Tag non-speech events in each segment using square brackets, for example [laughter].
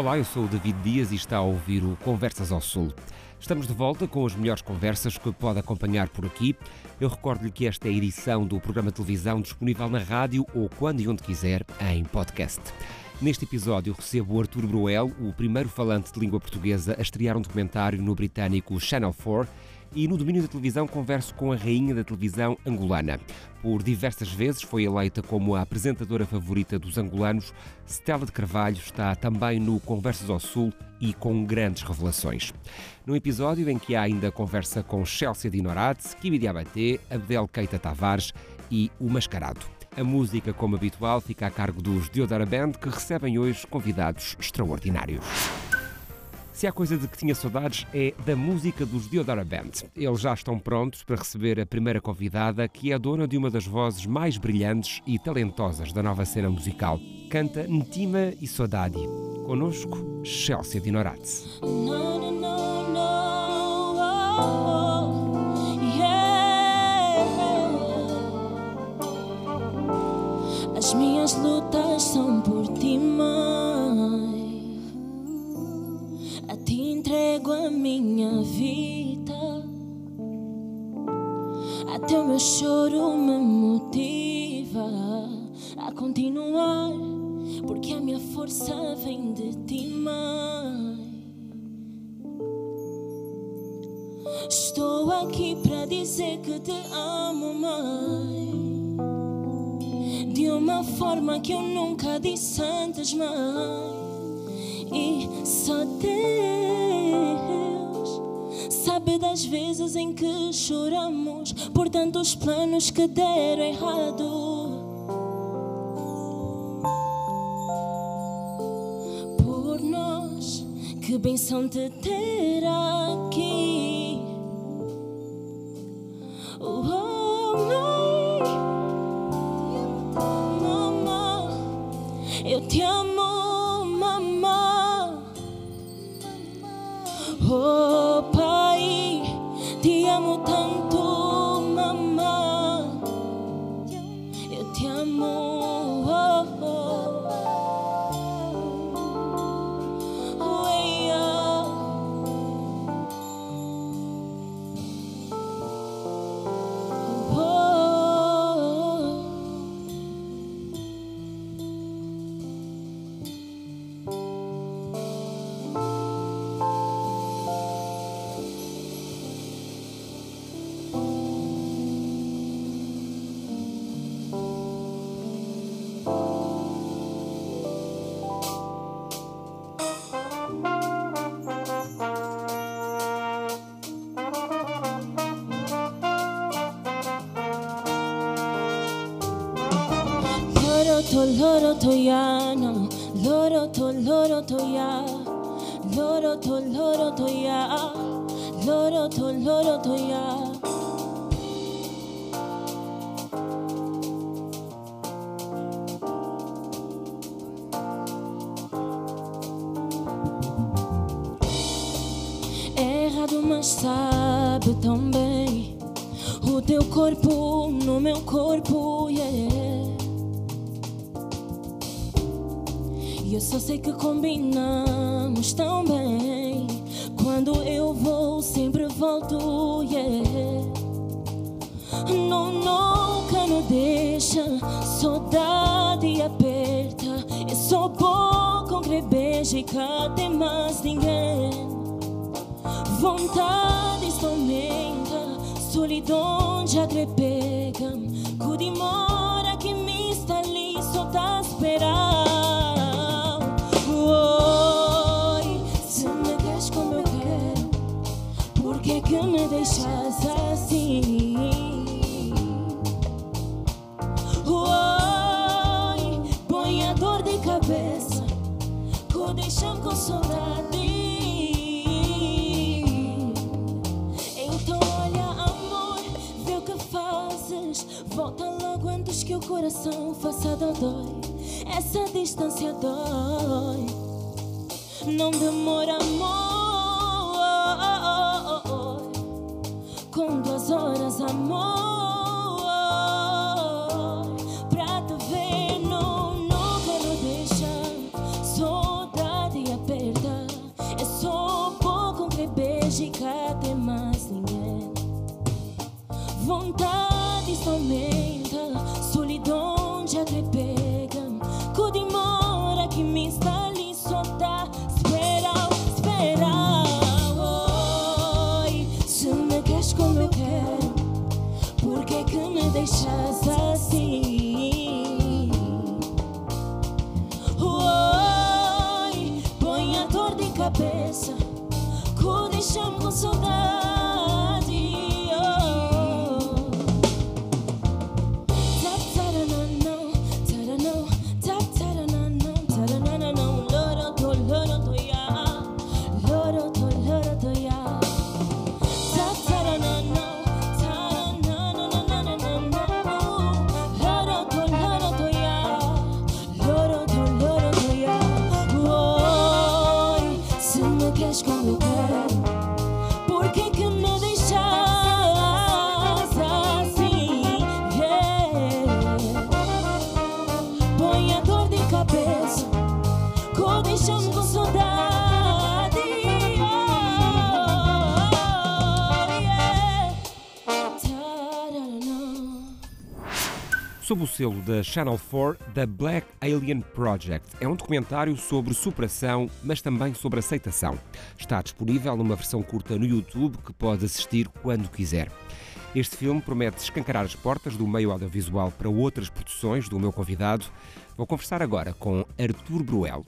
Olá, eu sou o David Dias e está a ouvir o Conversas ao Sul. Estamos de volta com as melhores conversas que pode acompanhar por aqui. Eu recordo-lhe que esta é a edição do programa de televisão disponível na rádio ou quando e onde quiser em podcast. Neste episódio recebo o Artur Bruel, o primeiro falante de língua portuguesa a estrear um documentário no britânico Channel 4 e no domínio da televisão converso com a rainha da televisão angolana. Por diversas vezes foi eleita como a apresentadora favorita dos angolanos. Stella de Carvalho está também no Conversas ao Sul e com grandes revelações. Num episódio em que há ainda conversa com Chelsea Dinorat, Kimi Diabaté, Abdel Keita Tavares e o Mascarado. A música, como habitual, fica a cargo dos Deodara Band, que recebem hoje convidados extraordinários. Se há coisa de que tinha saudades é da música dos Deodara Band. Eles já estão prontos para receber a primeira convidada, que é dona de uma das vozes mais brilhantes e talentosas da nova cena musical. Canta Ntima e Saudade. Conosco, Chelsea. Yeah. As minhas lutas são por ti, mãe. A ti entrego a minha vida. Até o meu choro me motiva a continuar. Porque a minha força vem de ti, mãe. Estou aqui para dizer que te amo, mãe. De uma forma que eu nunca disse antes, mãe. E só Deus sabe das vezes em que choramos por tantos planos que deram errado. Por nós, que benção te ter aqui. To loro to ya no Loro to loro to ya Loro to loro to ya Loro to loro to ya horas, selo da Channel 4, The Black Alien Project. É um documentário sobre superação, mas também sobre aceitação. Está disponível numa versão curta no YouTube que pode assistir quando quiser. Este filme promete escancarar as portas do meio audiovisual para outras produções do meu convidado. Vou conversar agora com Artur Bruel.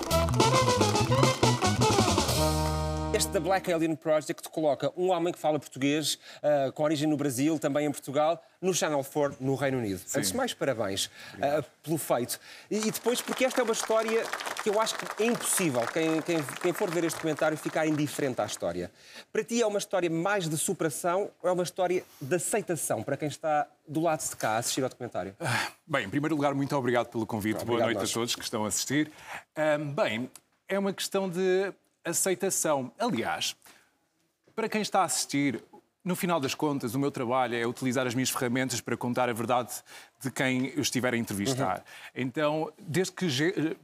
Este da Black Alien Project coloca um homem que fala português, ah, com origem no Brasil, também em Portugal, no Channel 4, no Reino Unido. Antes de mais, parabéns ah, pelo feito. E, e depois, porque esta é uma história que eu acho que é impossível quem, quem, quem for ver este documentário ficar indiferente à história. Para ti é uma história mais de superação ou é uma história de aceitação para quem está do lado de cá a assistir ao documentário? Bem, em primeiro lugar, muito obrigado pelo convite. Boa noite nós. a todos que estão a assistir. Ahm, bem, é uma questão de aceitação. Aliás, para quem está a assistir, no final das contas, o meu trabalho é utilizar as minhas ferramentas para contar a verdade de quem eu estiver a entrevistar. Então, desde que,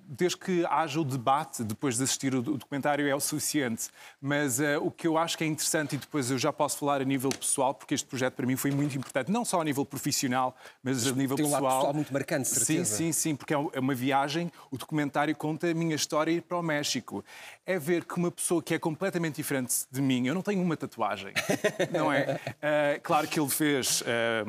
desde que haja o debate depois de assistir o do- o documentário é o suficiente. Mas eh, o que eu acho que é interessante, e depois eu já posso falar a nível pessoal, porque este projeto para mim foi muito importante, não só a nível profissional, mas a nível tem um lado pessoal. pessoal muito marcante, Sim, certeza. sim, sim, porque é uma viagem, o documentário conta a minha história para o México. É ver que uma pessoa que é completamente diferente de mim, eu não tenho uma tatuagem, não é? Ah, [laughs] claro que ele fez. ah,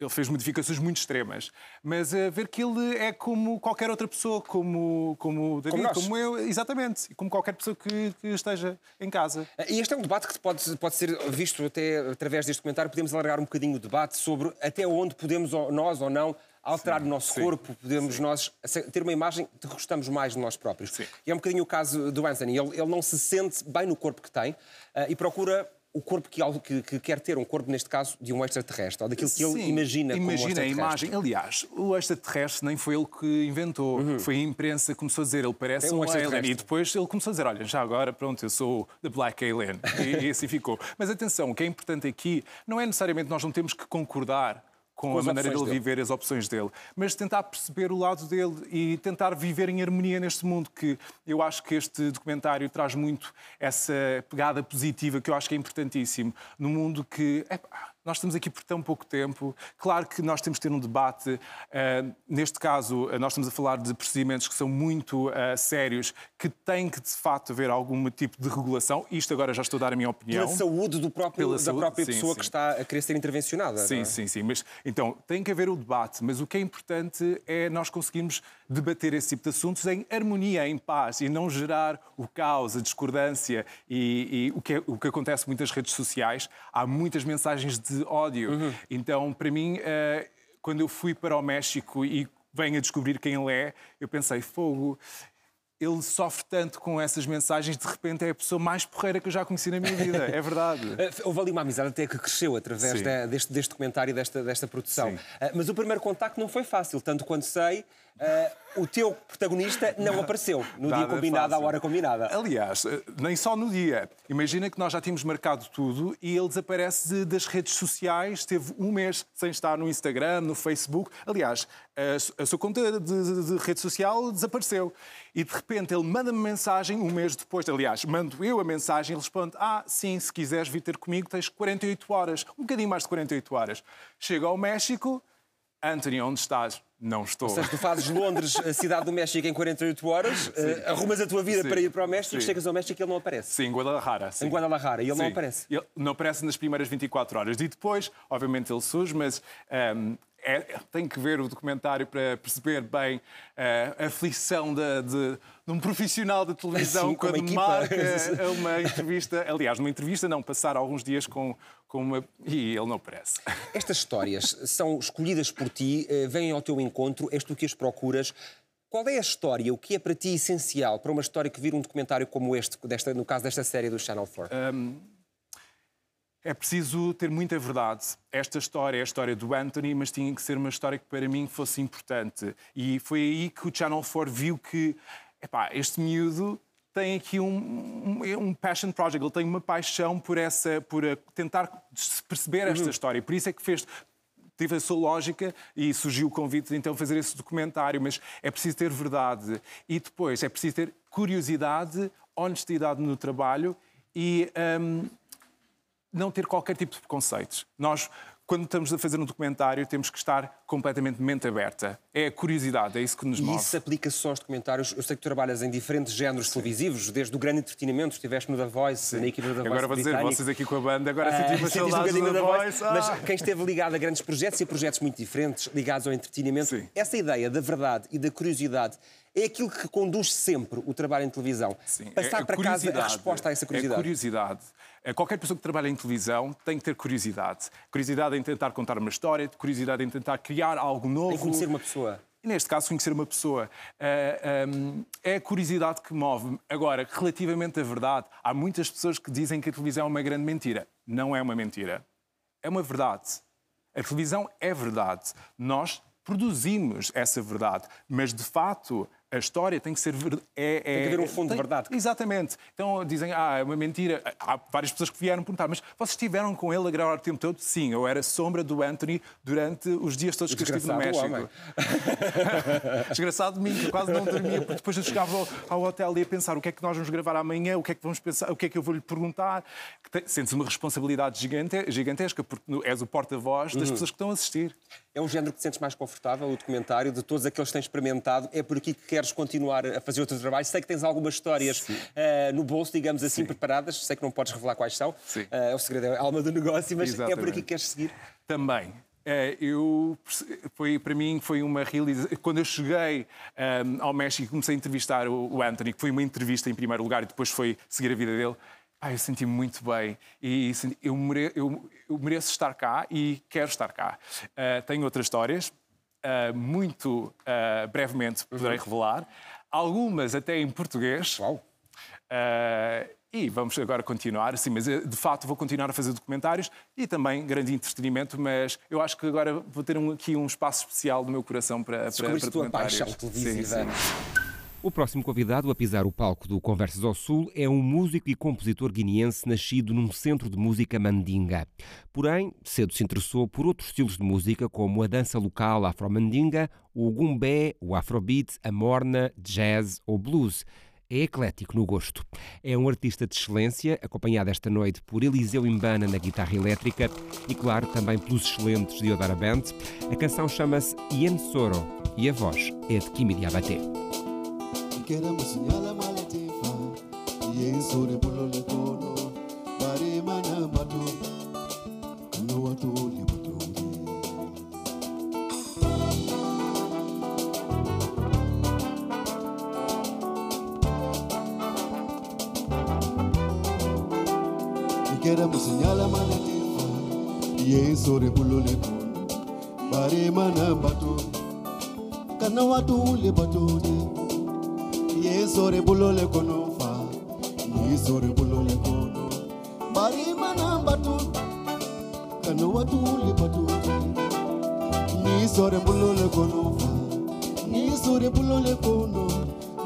ele fez modificações muito extremas, mas a ver que ele é como qualquer outra pessoa, como, como o David, nós. como, eu, exatamente, e como qualquer pessoa que, que esteja em casa. E este é um debate que pode, pode ser visto até através deste documentário. Podemos alargar um bocadinho o debate sobre até onde podemos, nós ou não, alterar o nosso sim, corpo, podemos nós ter uma imagem de que gostamos mais de nós próprios. Sim. E é um bocadinho o caso do Anthony. Ele, ele não se sente bem no corpo que tem ah, e procura o corpo que, que- que quer ter, um corpo, neste caso, de um extraterrestre, ou daquilo que ele Sim, imagina como um Imagina a imagem. Aliás, o extraterrestre nem foi ele que inventou. Foi a imprensa que começou a dizer, ele parece É um um, alien. E depois ele começou a dizer, olha, já agora, pronto, eu sou the Black Alien. E, e assim ficou. Mas atenção, o que é importante aqui não é necessariamente nós não temos que concordar com, Com a maneira dele dele. viver, as opções dele, mas tentar perceber o lado dele e tentar viver em harmonia neste mundo, que eu acho que este documentário traz muito essa pegada positiva que eu acho que é importantíssimo. No mundo que. epá, nós estamos aqui por tão pouco tempo. Claro que nós temos de ter um debate. ah, neste caso, ah, nós estamos a falar de procedimentos que são muito ah, sérios, que têm que, de facto, haver algum tipo de regulação. Isto agora já estou a dar a minha opinião. Pela saúde do próprio, Pela da saúde, própria sim, pessoa sim. que está a querer ser intervencionada. Sim, é? sim, sim. Mas, então, tem que haver o debate, mas o que é importante é nós conseguirmos debater esse tipo de assuntos em harmonia, em paz, e não gerar o caos, a discordância e, e o, que é- o que acontece muitas redes sociais. Há muitas mensagens de ódio. Uhum. Então, para mim, eh, quando eu fui para o México e venho a descobrir quem ele é, eu pensei, fogo. Ele sofre tanto com essas mensagens, de repente é a pessoa mais porreira que eu já conheci na minha vida. É verdade. Uh, [laughs] Houve ali uma amizade até que cresceu através da- deste, deste documentário e desta, desta produção. Sim. Uh, mas o primeiro contacto não foi fácil, tanto quanto sei. Uh, o teu protagonista não apareceu no dia Nada combinado, à hora combinada. Aliás, eh, nem só no dia. Imagina que nós já tínhamos marcado tudo e ele desaparece de- das redes sociais, teve um mês sem estar no Instagram, no Facebook. Aliás, a, a sua conta de, de- de rede social desapareceu. E de repente ele manda-me mensagem um mês depois. Aliás, mando eu a mensagem e responde: Ah, sim, se quiseres vir ter comigo, tens 48 horas. Um bocadinho mais de 48 horas. Chego ao México. Anthony, onde estás? Não estou. Ou seja, tu fazes Londres, a cidade do México, em 48 horas, uh, arrumas a tua vida Sim. para ir para o México, Sim. chegas ao México e ele não aparece. Sim, em Guadalajara. Sim. Em Guadalajara, e ele não Sim. aparece. Ele não aparece nas primeiras 24 horas. E depois, obviamente, ele surge, mas ehm, é- tem que ver o documentário para perceber bem eh, a aflição de, de- de um profissional de televisão Sim, com uma quando equipa. marca [laughs] uma entrevista. Aliás, numa entrevista, não, passar alguns dias com, com uma. E ele não aparece. Estas histórias são escolhidas por ti, eh, vêm ao teu encontro, és tu que as procuras. Qual é a história, o que é para ti essencial para uma história que vira um documentário como este, desta, no caso desta série do Channel 4? É preciso ter muita verdade. Esta história é a história do Anthony, mas tinha que ser uma história que para mim fosse importante. E foi aí que o Channel 4 viu que epá, este miúdo tem aqui um, um, um passion project, ele tem uma paixão por essa, por tentar perceber esta história. Por isso é que fez teve a sua lógica e surgiu o convite de então fazer esse documentário, mas é preciso ter verdade e depois é preciso ter curiosidade, honestidade no trabalho e hum, não ter qualquer tipo de preconceitos. Nós, quando estamos a fazer um documentário, temos que estar completamente mente aberta. É a curiosidade, é isso que nos E move. isso aplica-se só aos documentários. Eu sei que tu trabalhas em diferentes géneros televisivos, desde o grande entretenimento, estiveste no The Voice, na equipa The Voice. Agora vou dizer, vocês aqui com a banda, agora Ah, senti uma [laughs] sentiste um da da voz. Mas Ah! quem esteve ligado a grandes projetos e a projetos muito diferentes, ligados ao entretenimento, Sim. essa ideia da verdade e da curiosidade é aquilo que conduz sempre o trabalho em televisão. Sim, Passar é para casa a curiosidade. resposta a essa É curiosidade. curiosidade. É, Qualquer pessoa que trabalha em televisão tem que ter curiosidade. Curiosidade em tentar contar uma história, curiosidade em tentar criar algo novo. Em conhecer uma pessoa. Neste caso, conhecer uma pessoa. Ah, hum, é a curiosidade que move. Agora, relativamente à verdade, há muitas pessoas que dizem que a televisão é uma grande mentira. Não é uma mentira. É uma verdade. A televisão é verdade. Nós produzimos essa verdade. Mas, de facto, a história tem que ser verdade. É, Tem que haver um fundo de verdade. Exatamente. Então dizem, ah, é uma mentira. Há várias pessoas que vieram perguntar, mas vocês estiveram com ele a gravar o tempo todo? Sim, eu era sombra do Anthony durante os dias todos que eu estive no México. [laughs] Desgraçado de mim, que eu quase não dormia, porque depois eu chegava ao, ao hotel e ia pensar o que é que nós vamos gravar amanhã, o que é que vamos pensar, o que é que eu vou lhe perguntar. Sentes uma responsabilidade gigante- gigantesca, porque és o porta-voz Uhum. das pessoas que estão a assistir. É um género que te sentes mais confortável, o documentário, de todos aqueles que tens experimentado. É por aqui que queres continuar a fazer o teu trabalho. Sei que tens algumas histórias eh, no bolso, digamos assim, preparadas. Sei que não podes revelar quais são. Sim. Eh, o segredo é a alma do negócio, mas é por aqui Exatamente. que queres seguir. Também. Eh, Eu, foi, para mim foi uma realização. Quando eu cheguei ehm, ao México e comecei a entrevistar o, o Anthony, que foi uma entrevista em primeiro lugar e depois foi seguir a vida dele, ah, eu senti-me muito bem e senti- eu, mere- eu- mereço estar cá e quero estar cá. Eh, tenho outras histórias, eh, muito eh, brevemente poderei revelar, algumas até em português. Uau! Uh, e vamos agora continuar, sim, mas de facto vou continuar a fazer documentários e também grande entretenimento, mas eu acho que agora vou ter um- aqui um espaço especial no meu coração para, para, para a tua documentários. paixão televisiva. Sim, sim. O próximo convidado a pisar o palco do Conversas ao Sul é um músico e compositor guineense nascido num centro de música mandinga. Porém, cedo se interessou por outros estilos de música, como a dança local afro-mandinga, o gumbé, o afrobeat, a morna, jazz ou blues. É eclético no gosto. É um artista de excelência, acompanhado esta noite por Eliseu Imbana na guitarra elétrica e, claro, também pelos excelentes de Odara Band. A canção chama-se Ien Soro e a voz é de Kimi Diabaté. kera musinyala malatifa yesu ribulo lekono barimana batu nuwatu libutungi kera musinyala malatifa yesu ribulo lekono barimana batu kana watu le libatuni yesore bulole kono fa. Yesore bulole kono. Bari mana batu kano watule batu. Nisore bulole kono fa. Nisore bulole kono.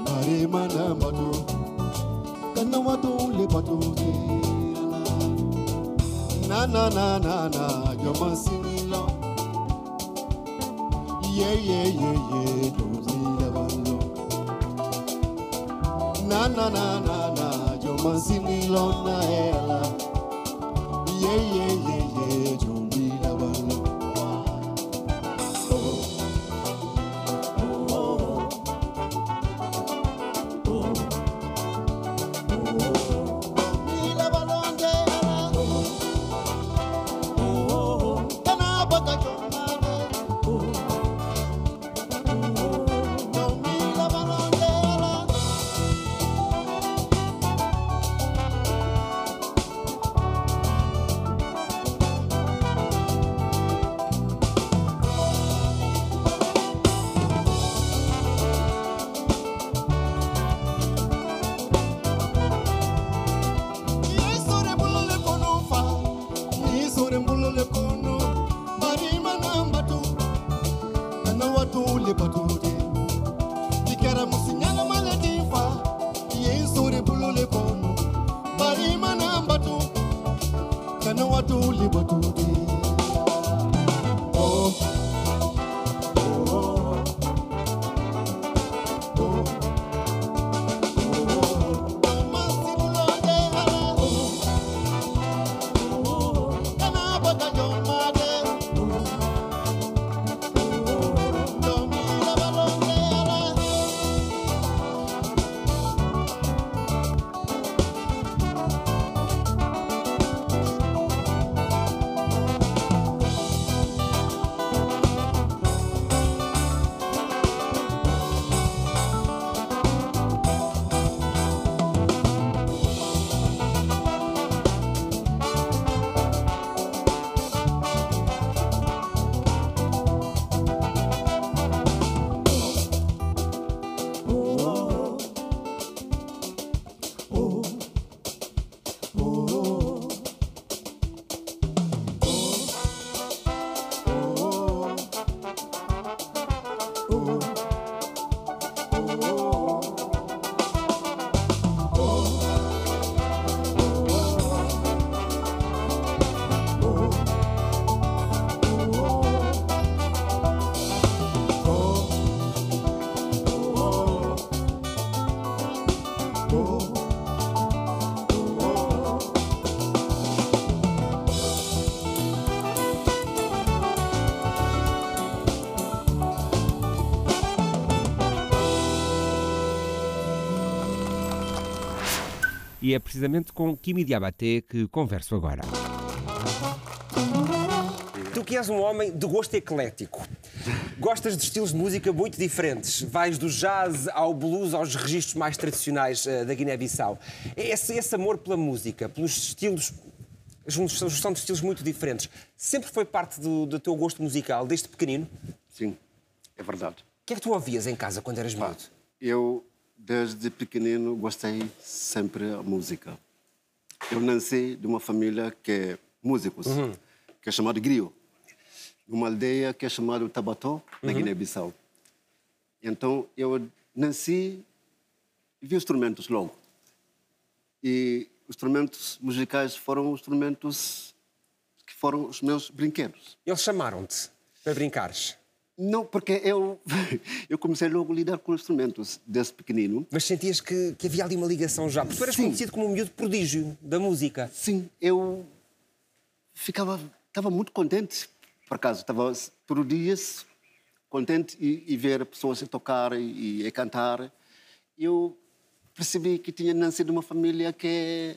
Bari mana batu kano watule batu. Na na na na na joma sinilo. Yeah yeah yeah yeah na na na na na. Yo manzini lona ela ye ye E é precisamente com Kimi Diabaté que converso agora. Tu que és um homem de gosto eclético. Gostas de estilos de música muito diferentes. Vais do jazz ao blues, aos registros mais tradicionais uh, da Guiné-Bissau. Esse, esse amor pela música, pelos estilos, a junção de estilos muito diferentes, sempre foi parte do, do teu gosto musical, desde pequenino? Sim, é verdade. O que é que tu ouvias em casa quando eras miúdo? Eu desde pequenino gostei sempre da música. Eu nasci de uma família que é músicos, uhum. que é chamado Grio, numa aldeia que é chamada Tabató, na uhum. Guiné-Bissau. Então eu nasci e vi instrumentos logo. E os instrumentos musicais foram os instrumentos que foram os meus brinquedos. Eles chamaram-te para brincares? Não, porque eu, [laughs] eu comecei logo a lidar com instrumentos desde pequenino. Mas sentias que, que havia ali uma ligação já? Porque tu eras Sim. conhecido como um miúdo prodígio da música. Sim, eu ficava, estava muito contente, por acaso, estava por dias contente e, e ver pessoas a tocar e, e a cantar. Eu percebi que tinha nascido uma família que,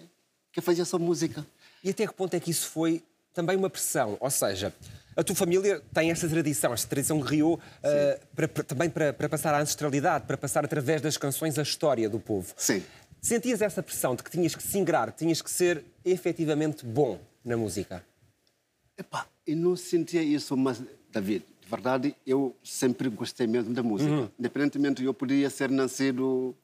que fazia só música. E até que ponto é que isso foi também uma pressão? Ou seja, a tua família tem essa tradição, esta tradição guerreou uh, para, para, também para, para, passar a ancestralidade, para passar através das canções a história do povo. Sim. Sentias essa pressão de que tinhas que se ingrar, tinhas que ser efetivamente bom na música? Epá, eu não sentia isso, mas, David, de verdade, eu sempre gostei mesmo da música. Uhum. Independentemente, eu podia ser nascido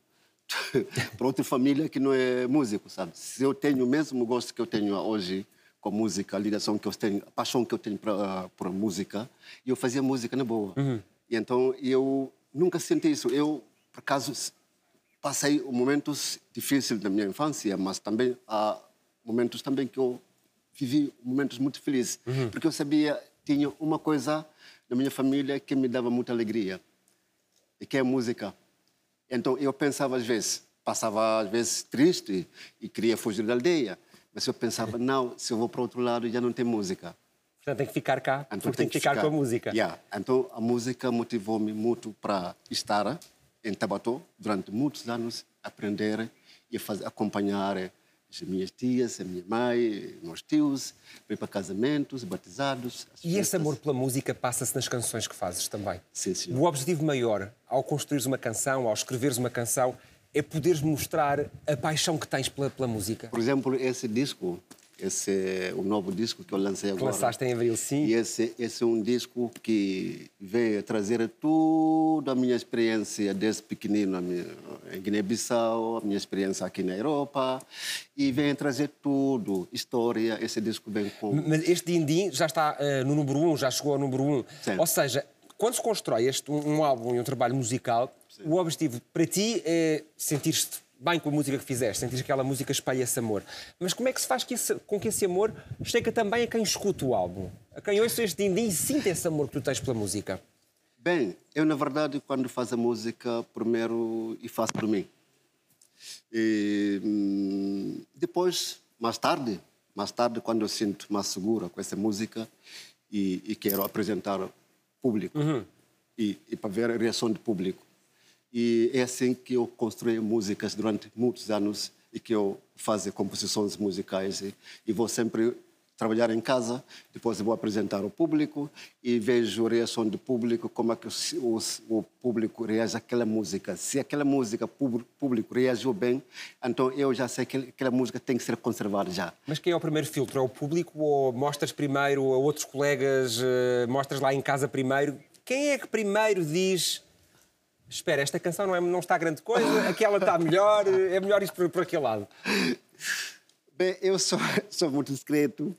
[laughs] para outra família que não é músico, sabe? Se eu tenho o mesmo gosto que eu tenho hoje com a música, a ligação que eu tenho, a paixão que eu tenho para por música, e eu fazia música na boa. Uhum. E então eu nunca senti isso. Eu, por acaso, passei momentos difíceis da minha infância, mas também há momentos também que eu vivi momentos muito felizes, uhum. porque eu sabia tinha uma coisa na minha família que me dava muita alegria, e que é a música. Então eu pensava às vezes, passava às vezes triste e queria fugir da aldeia. Mas eu pensava, não, se eu vou para outro lado já não tem música. Portanto, tem que ficar cá, então, porque tem que ficar, ficar, com a música. Yeah. Então, a música motivou-me muito para estar em Tabató durante muitos anos, aprender e fazer, acompanhar as minhas tias, a minha mãe, meus tios, ir para casamentos, batizados. E esse amor pela música passa-se nas canções que fazes também? Sim, sim. O objetivo maior, ao construires uma canção, ao escreveres uma canção, é poderes mostrar a paixão que tens pela, pela música. Por exemplo, esse disco, esse o novo disco que eu lancei agora. Lançaste em abril, sim. E esse, esse é um disco que veio trazer toda a minha experiência desde pequenino em Guiné-Bissau, a minha experiência aqui na Europa, e vem trazer tudo, história. Esse disco vem com. Mas este Dindim já está uh, no número 1, um, já chegou ao número 1. Um. Ou seja, quando se constrói este, um, um álbum e um trabalho musical, Sim. o objetivo para ti é sentir-te bem com a música que fizeste, sentir que aquela música espalha esse amor. Mas como é que se faz que esse, com que esse amor chegue também a quem escuta o álbum? A quem ouça este din e sinta esse amor que tu tens pela música? Bem, eu na verdade quando faço a música, primeiro e faço por mim. E hum, depois, mais tarde, mais tarde quando eu sinto mais segura com essa música e, e quero apresentar público uhum. e, e, para ver a reação do público. E é assim que eu construí músicas durante muitos anos e que eu faço composições musicais e, e vou sempre trabalhar em casa, depois vou apresentar ao público e vejo a reação do público, como é que o, o público reage àquela música. Se aquela música, o público reagiu bem, então eu já sei que aquela música tem que ser conservada já. Mas quem é o primeiro filtro? É o público ou mostras primeiro a outros colegas, eh, mostras lá em casa primeiro? Quem é que primeiro diz espera, esta canção não, é, não está grande coisa, aquela está melhor, é melhor isso por, por aquele lado. Bem, eu sou, [laughs] sou muito discreto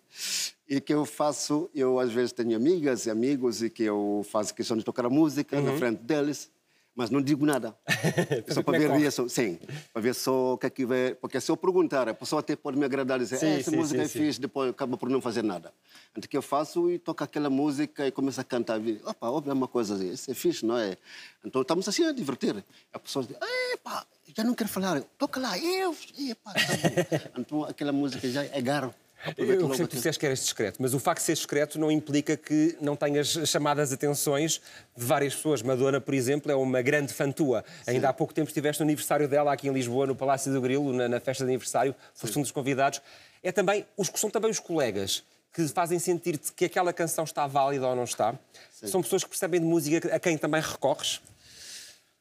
e que eu faço, eu às vezes tenho amigas e amigos e que eu faço questão de tocar a música Uhum. na frente deles, mas não digo nada. [laughs] só como para é ver corre. reação, sim, para ver só o que é que vai, porque se eu perguntar, a pessoa até pode me agradar e dizer, Sim, "Eh, essa sim, música sim, é fixe, depois acaba por não fazer nada. Então o que eu faço e toco aquela música e começo a cantar, e, opa, ouve uma coisa assim, isso é fixe, não é? Então estamos assim a divertir. A pessoa diz, epa, já não quero falar, toca lá, eu, epa, tá bom." [laughs] Então aquela música já é garo. Aproveito Eu gostei que tu disseste que eras discreto, mas o facto de seres discreto não implica que não tenhas chamadas atenções de várias pessoas. Madonna, por exemplo, é uma grande fã tua. Ainda há pouco tempo estiveste no aniversário dela aqui em Lisboa, no Palácio do Grilo, na, na festa de aniversário, foste um dos convidados. É também, os, são também os colegas que fazem sentir-te que aquela canção está válida ou não está. São pessoas que percebem de música a quem também recorres.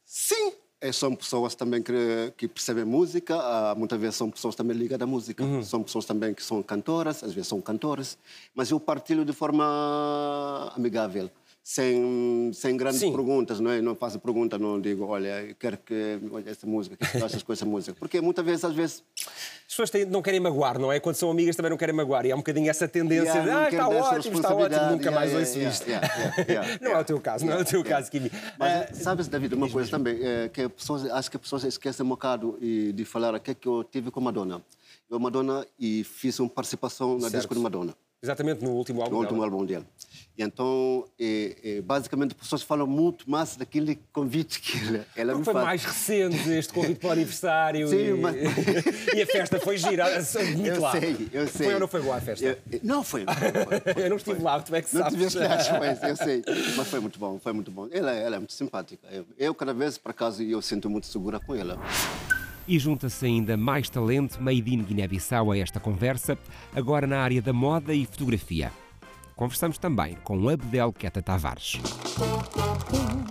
Sim. É, são pessoas também que, que percebem música, ah, muitas vezes são pessoas também ligadas à música. Uhum. São pessoas também que são cantoras, às vezes são cantores, mas eu partilho de forma amigável, sem, sem grandes Sim. perguntas, não é? Não faço pergunta, não digo, olha, quero que olha essa música, que tu achas com essa música? Porque muitas vezes, às vezes, As pessoas têm- não querem magoar, não é? Quando são amigas também não querem magoar. E há um bocadinho essa tendência Yeah, de ah, está ótimo, está ótimo, nunca mais yeah, ouço yeah, isto. [laughs] yeah, Não é o teu caso, não é o teu caso, Kimi. Mas sabes, David, uma coisa também, é que as pessoas, acho que as pessoas esquecem um bocado de falar o que é que eu tive com a Madonna. Eu, Madonna, e fiz uma participação na Certo. disco de Madonna, Exatamente, no último álbum no último álbum dele. E então, é, é, basicamente, as pessoas falam muito mais daquele convite que ela, ela me foi faz. mais recente este convite para o aniversário Sim, e... mas- [laughs] e a festa foi gira. Admite [laughs] Eu lá. sei, eu sei. Foi ou não foi boa a festa? Eu- [laughs] eu- não foi. não foi. Eu não estive lá, tu é que Não sabes. tiveste lá, mas eu sei. Mas foi muito bom, foi muito bom. Ela, ela é muito simpática. Eu, eu, cada vez, por acaso, eu sinto muito segura com ela. E junta-se ainda mais talento made in Guiné-Bissau a esta conversa, agora na área da moda e fotografia. Conversamos também com Abdel Queta Tavares.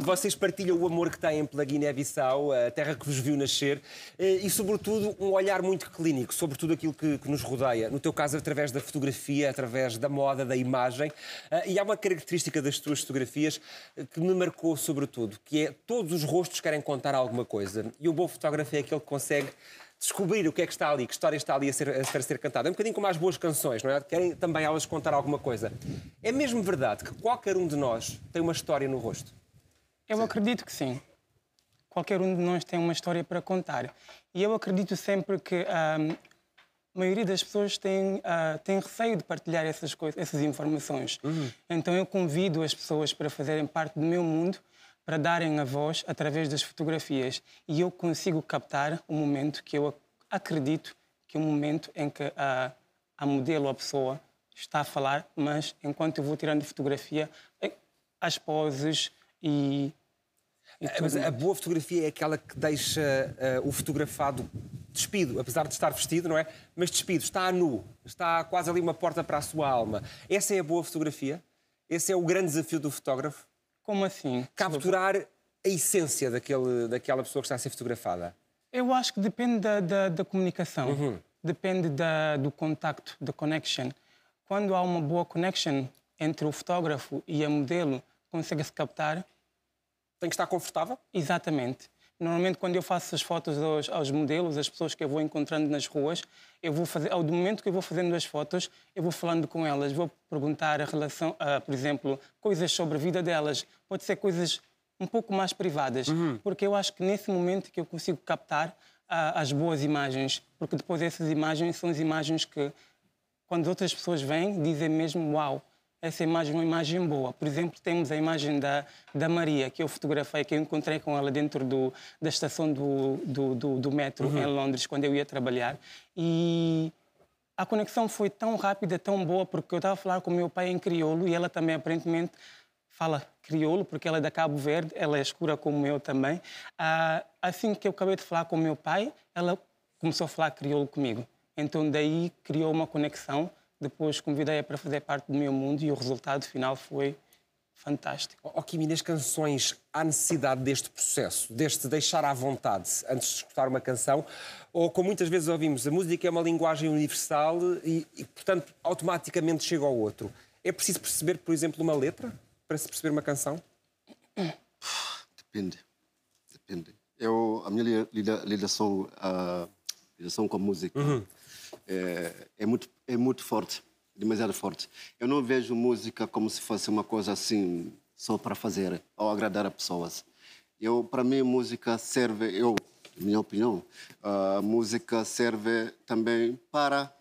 Vocês partilham o amor que têm pela Guiné-Bissau, a terra que vos viu nascer, eh, e, sobretudo, um olhar muito clínico sobre tudo aquilo que, que nos rodeia. No teu caso, através da fotografia, através da moda, da imagem. Eh, E há uma característica das tuas fotografias eh, que me marcou, sobretudo, que é todos os rostos querem contar alguma coisa. E o bom fotógrafo é aquele que consegue descobrir o que é que está ali, que história está ali a ser, a ser, cantada. É um bocadinho como as boas canções, não é? Querem também elas contar alguma coisa. É mesmo verdade que qualquer um de nós tem uma história no rosto. Eu acredito que sim. Qualquer um de nós tem uma história para contar. E eu acredito sempre que a maioria das pessoas tem, ah, tem receio de partilhar essas, coisas, essas informações. Então eu convido as pessoas para fazerem parte do meu mundo, para darem a voz através das fotografias. E eu consigo captar o momento que eu ac- acredito que é o momento em que a, a modelo, a pessoa, está a falar, mas enquanto eu vou tirando fotografia, eh, as poses e e É, Mas a boa fotografia é aquela que deixa eh, o fotografado despido, apesar de estar vestido, não é? Mas despido, está nu, está quase ali uma porta para a sua alma. Essa é a boa fotografia? Esse é o grande desafio do fotógrafo? Como assim? Capturar a essência daquele, daquela pessoa que está a ser fotografada. Eu acho que depende da, da, da comunicação, depende da, do contacto, da connection. Quando há uma boa connection entre o fotógrafo e a modelo, consegue-se captar Tem que estar confortável? Exatamente. Normalmente, quando eu faço as fotos aos, aos modelos, as pessoas que eu vou encontrando nas ruas, eu vou fazer, ao momento que eu vou fazendo as fotos, eu vou falando com elas, vou perguntar a relação, ah, por exemplo, coisas sobre a vida delas. Pode ser coisas um pouco mais privadas, porque eu acho que nesse momento que eu consigo captar ah, as boas imagens, porque depois essas imagens são as imagens que quando outras pessoas vêm, dizem mesmo: Uau, essa imagem é uma imagem boa. Por exemplo, temos a imagem da, da Maria, que eu fotografei, que eu encontrei com ela dentro do, da estação do, do, do, do metro em Londres, quando eu ia trabalhar. E a conexão foi tão rápida, tão boa, porque eu estava a falar com o meu pai em crioulo e ela também, aparentemente, fala crioulo, porque ela é da Cabo Verde, ela é escura como eu também. Ah, assim que eu acabei de falar com o meu pai, ela começou a falar crioulo comigo. Então, daí criou uma conexão. Depois convidei-a para fazer parte do meu mundo e o resultado final foi fantástico. Ó Kimi, nas canções há necessidade deste processo, deste deixar à vontade antes de escutar uma canção? Ou, como muitas vezes ouvimos, a música é uma linguagem universal e, e, portanto, automaticamente chega ao outro. É preciso perceber, por exemplo, uma letra para se perceber uma canção? Depende. Entende? Eu, a minha ligação, a ligação com a música é, é muito, é muito forte, demasiado forte. Eu não vejo música como se fosse uma coisa assim, só para fazer ou agradar as pessoas. Eu, para mim, música serve, eu, minha opinião, a música serve também para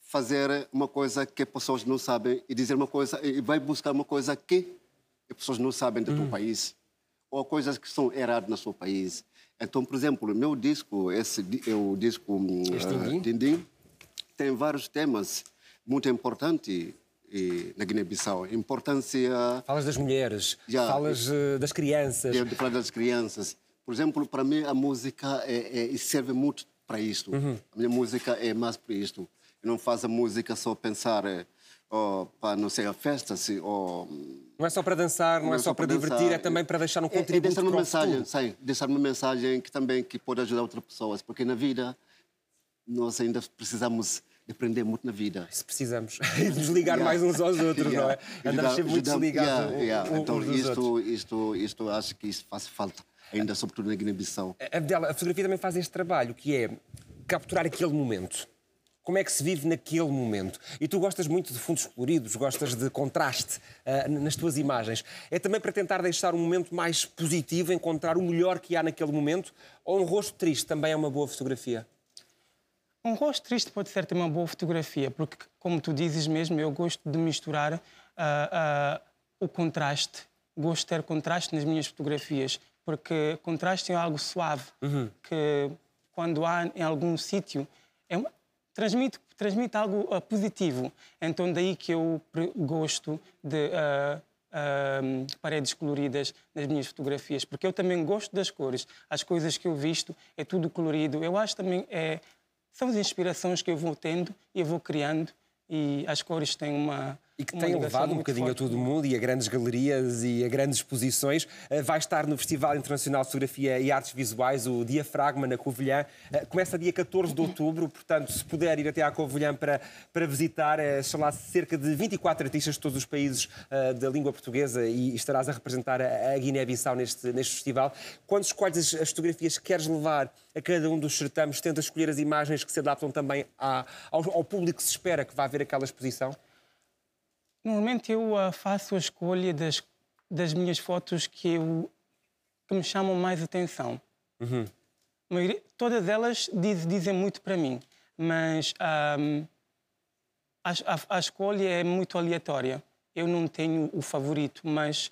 fazer uma coisa que as pessoas não sabem e dizer uma coisa e vai buscar uma coisa que as pessoas não sabem do teu país ou coisas que são erradas no seu país. Então, por exemplo, o meu disco, esse é o disco hum, Este ah, Dindim? Tem vários temas muito importantes na Guiné-Bissau. Importância Falas das mulheres, Já. falas eh, das crianças. de falar das crianças. Por exemplo, para mim a música é, é- serve muito para isto. A minha música é mais para isto. Eu não faço a música só pensar eh, oh, para não sei a festa, se, ou Não é só para dançar, não, é só para divertir, dançar. é também para deixar um É- contributo é deixar uma para mensagem, sai, deixar uma mensagem que também que pode ajudar outras pessoas, porque na vida nós ainda precisamos de aprender muito na vida. Se precisamos. [laughs] E nos ligar Yeah. mais uns aos outros, não é? Yeah. Andamos sempre muito desligados yeah, yeah. um- um- Então, uns dos outros. isto, isto, isto acho que isso faz falta, ainda sobretudo na Guiné-Bissau. Abdela, a fotografia também faz este trabalho, que é capturar aquele momento. Como é que se vive naquele momento? E tu gostas muito de fundos coloridos, gostas de contraste ah, nas tuas imagens. É também para tentar deixar um momento mais positivo, encontrar o melhor que há naquele momento? Ou um rosto triste também é uma boa fotografia? Um rosto triste pode ser também uma boa fotografia, porque, como tu dizes mesmo, eu gosto de misturar ah, ah, o contraste. Gosto de ter contraste nas minhas fotografias, porque contraste é algo suave, que quando há em algum sítio, é uma- transmite, transmite algo ah, positivo. Então, daí que eu gosto de ah, paredes coloridas nas minhas fotografias, porque eu também gosto das cores. As coisas que eu visto é tudo colorido. Eu acho também é são as inspirações que eu vou tendo e vou criando e as cores têm uma E que tem levado um bocadinho a todo o mundo e a grandes galerias e a grandes exposições. Eh, Vai estar no Festival Internacional de Fotografia e Artes Visuais, o Diafragma, na Covilhã. Eh, Começa dia 14 de outubro, portanto, se puder ir até à Covilhã para, para visitar, eh, são lá cerca de 24 artistas de todos os países da língua portuguesa e estarás a representar a, Guiné-Bissau neste, neste festival. Quando escolhes as, as fotografias que queres levar a cada um dos certames, tentas escolher as imagens que se adaptam também à- ao, ao público que se espera que vá ver aquela exposição? Normalmente eu ah, faço a escolha das, das minhas fotos que, eu, que me chamam mais atenção. Uhum. Maioria- todas elas diz- dizem muito para mim, mas ahm, a, a- a escolha é muito aleatória. Eu não tenho o favorito, mas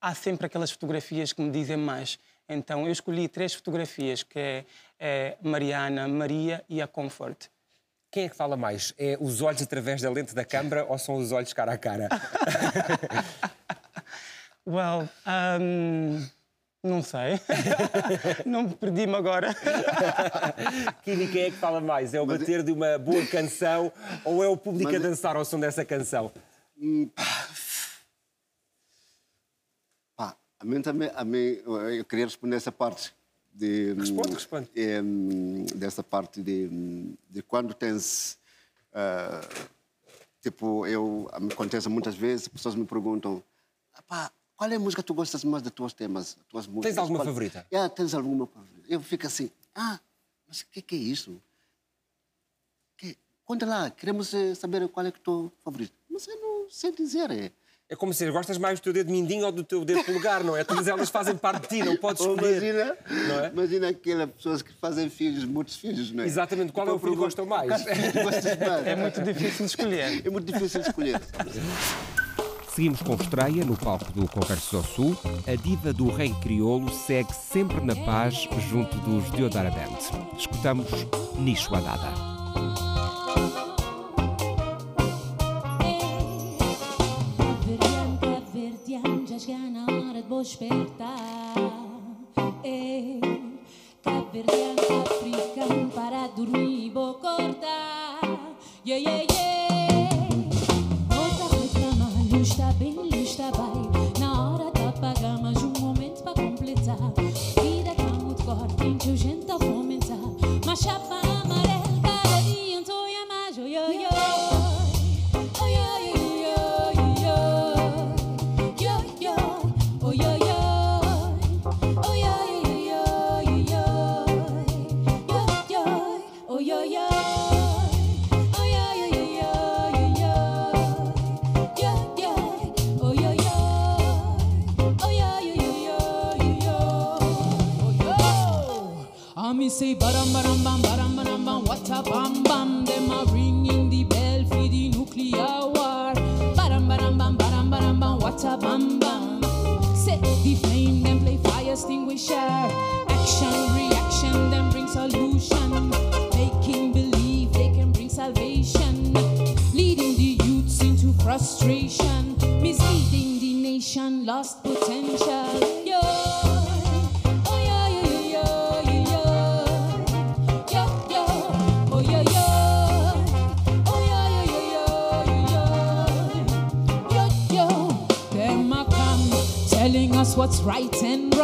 há sempre aquelas fotografias que me dizem mais. Então eu escolhi três fotografias, que é, é Mariana, Maria e a Comfort. Quem é que fala mais? É os olhos através da lente da câmara ou são os olhos cara a cara? [laughs] Well, um, não sei. [laughs] não me perdi-me agora. [laughs] Kini, quem é que fala mais? É o bater de uma boa canção ou é o público a dançar ao som dessa canção? Pá, a mim também, a mim, eu queria responder essa parte. De, Responde, responde. em, dessa parte de, de quando tens. ah, tipo, eu acontece muitas vezes, pessoas me perguntam: "Ah, pá, qual é a música que tu gostas mais das tuas temas? Tuas músicas? alguma Qual- favorita? É, tens alguma favorita? Eu fico assim: ah, mas o que, que é isso? Que, conta lá, queremos eh, saber qual é que é o teu favorito. Mas eu não sei dizer. É. É como se gostas mais do teu dedo mindinho ou do teu dedo polegar, não é? Todas elas fazem parte de ti, não podes escolher. imagina, Não é? imagina aquelas pessoas que fazem filhos, muitos filhos, não é? Exatamente, qual é o filho que gostam mais? É muito difícil de escolher. É muito difícil de escolher. Seguimos com estreia no palco do Conversos ao Sul. A diva do rei crioulo segue sempre na paz junto dos Deodara Band. Escutamos Nicho Adada. Despertar. Ei, Caverdian, africano, para dormir, vou cortar. Yeah, yeah, yeah. Volta reclama, luz está bem, say baram baram bam baram baram bam what a bam bam. Them a ringing the bell for the nuclear war. Baram baram bam baram baram bam what a bam bam. Set the flame them play fire extinguisher. Action reaction them bring solution. Making believe they can bring salvation. Leading the youths into frustration. Misleading the nation lost potential. Yo what's right and wrong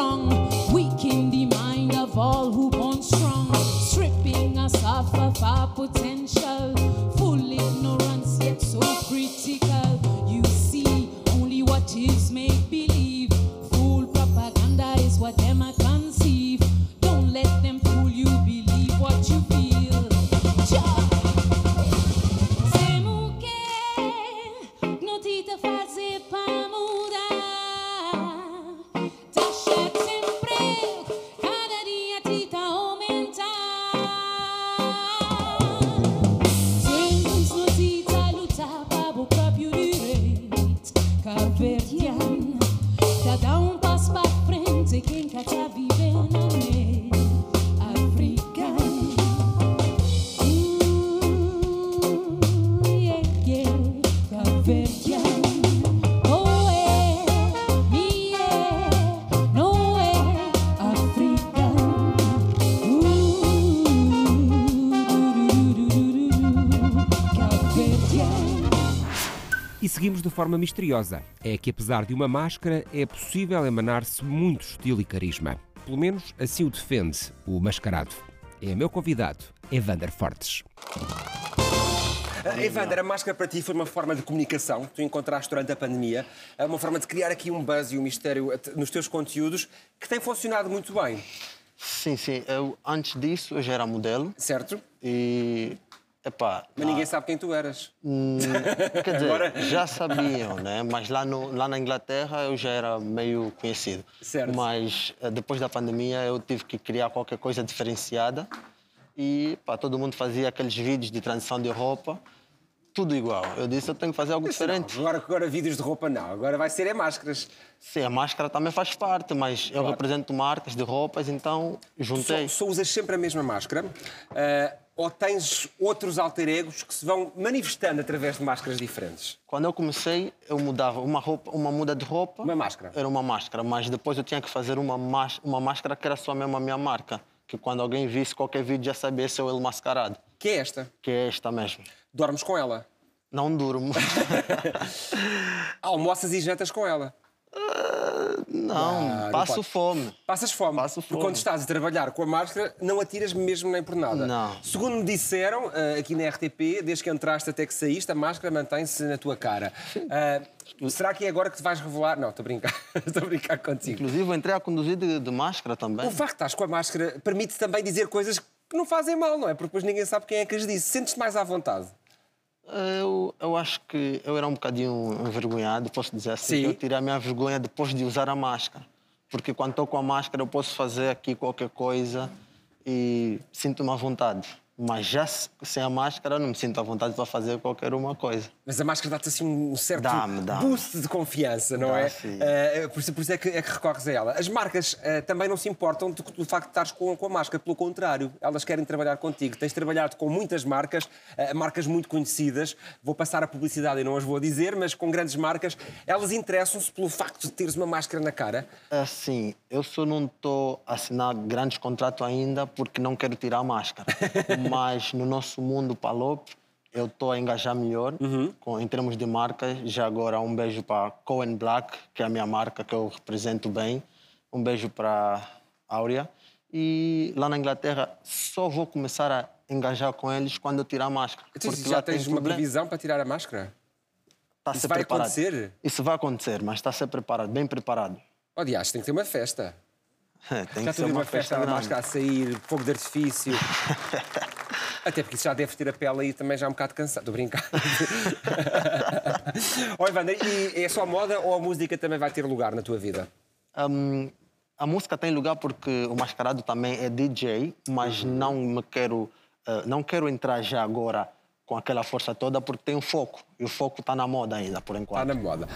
de forma misteriosa. É que, apesar de uma máscara, é possível emanar-se muito estilo e carisma. Pelo menos assim o defende o mascarado. É meu convidado, Evander Fortes. Uh, Evander, a máscara para ti foi uma forma de comunicação que tu encontraste durante a pandemia, é uma forma de criar aqui um buzz e um mistério at- nos teus conteúdos que tem funcionado muito bem, Sim, sim. Eu, antes disso, eu já era modelo certo? e. Epá, Mas ninguém sabe quem tu eras. hum, quer dizer, [laughs] Agora- já sabiam, né? Mas lá, no, lá na Inglaterra eu já era meio conhecido. Certo. Mas eh, depois da pandemia eu tive que criar qualquer coisa diferenciada e pá, todo mundo fazia aqueles vídeos de transição de roupa, tudo igual. Eu disse, eu tenho que fazer algo diferente. Agora, agora vídeos de roupa não, agora vai ser é máscaras. Sim, a máscara também faz parte, mas eu represento marcas de roupas, então Só, juntei. só usas sempre a mesma máscara? Uh, ou tens outros alter egos que se vão manifestando através de máscaras diferentes? Quando eu comecei, eu mudava uma roupa, uma muda de roupa. Uma máscara. Era uma máscara, mas depois eu tinha que fazer uma, uma máscara que era só mesmo a minha marca. Que quando alguém visse qualquer vídeo já sabia se eu ele mascarado. Que é esta? Que é esta mesmo. Dormes com ela? Não durmo. [laughs] [laughs] Almoças e jantas com ela? Não, não passo pode. fome. Passas fome. Passo Porque fome. quando estás a trabalhar com a máscara, não atiras mesmo nem por nada. Não. Segundo me disseram, eh, aqui na RTP, desde que entraste até que saíste, a máscara mantém-se na tua cara. Eh, será que é agora que te vais revelar? Não, estou a brincar. [laughs] estou a brincar contigo. Inclusive, entrei a conduzir de, de máscara também. O facto de estás com a máscara permite também dizer coisas que não fazem mal, não é? Porque depois ninguém sabe quem é que as disse. Sentes-te mais à vontade. Eu, eu acho que eu era um bocadinho envergonhado, posso dizer assim. Eu tirei a minha vergonha depois de usar a máscara. Porque quando estou com a máscara, eu posso fazer aqui qualquer coisa e sinto-me à vontade. Mas já se- sem a máscara, não me sinto à vontade para fazer qualquer uma coisa. Mas a máscara dá-te assim um certo Dá-me, dá-me. boost de confiança, não Dá, é? Eh, por, isso, por isso é que, é que recorres a ela. As marcas eh, também não se importam do, do facto de estares com, com a máscara, pelo contrário, elas querem trabalhar contigo. Tens trabalhado com muitas marcas, eh, marcas muito conhecidas. Vou passar a publicidade e não as vou dizer, mas com grandes marcas. Elas interessam-se pelo facto de teres uma máscara na cara. Assim, eu só não estou a assinar grandes contratos ainda porque não quero tirar a máscara. [laughs] Mas no nosso mundo Palop, eu estou a engajar melhor com, em termos de marcas. Já agora, um beijo para Cohen Black, que é a minha marca que eu represento bem. Um beijo para Áurea. E lá na Inglaterra, só vou começar a engajar com eles quando eu tirar a máscara. Então, Porque já tens uma problema. previsão para tirar a máscara? A Isso vai preparado. acontecer? Isso vai acontecer, mas está a ser preparado, bem preparado. Oh, dias, tem que ter uma festa. [laughs] Tem Já que ser uma uma festa, grande. máscara a sair, fogo de artifício. [laughs] Até porque isso já deve ter a pele aí também já um bocado cansado. Estou a brincar. [laughs] Oi, Wander, e é só a moda ou a música também vai ter lugar na tua vida? Hum, a música tem lugar porque o Mascarado também é DJ, mas Uhum. não me quero, eh, não quero entrar já agora com aquela força toda porque tem um foco. E o foco está na moda ainda, por Está enquanto. na moda.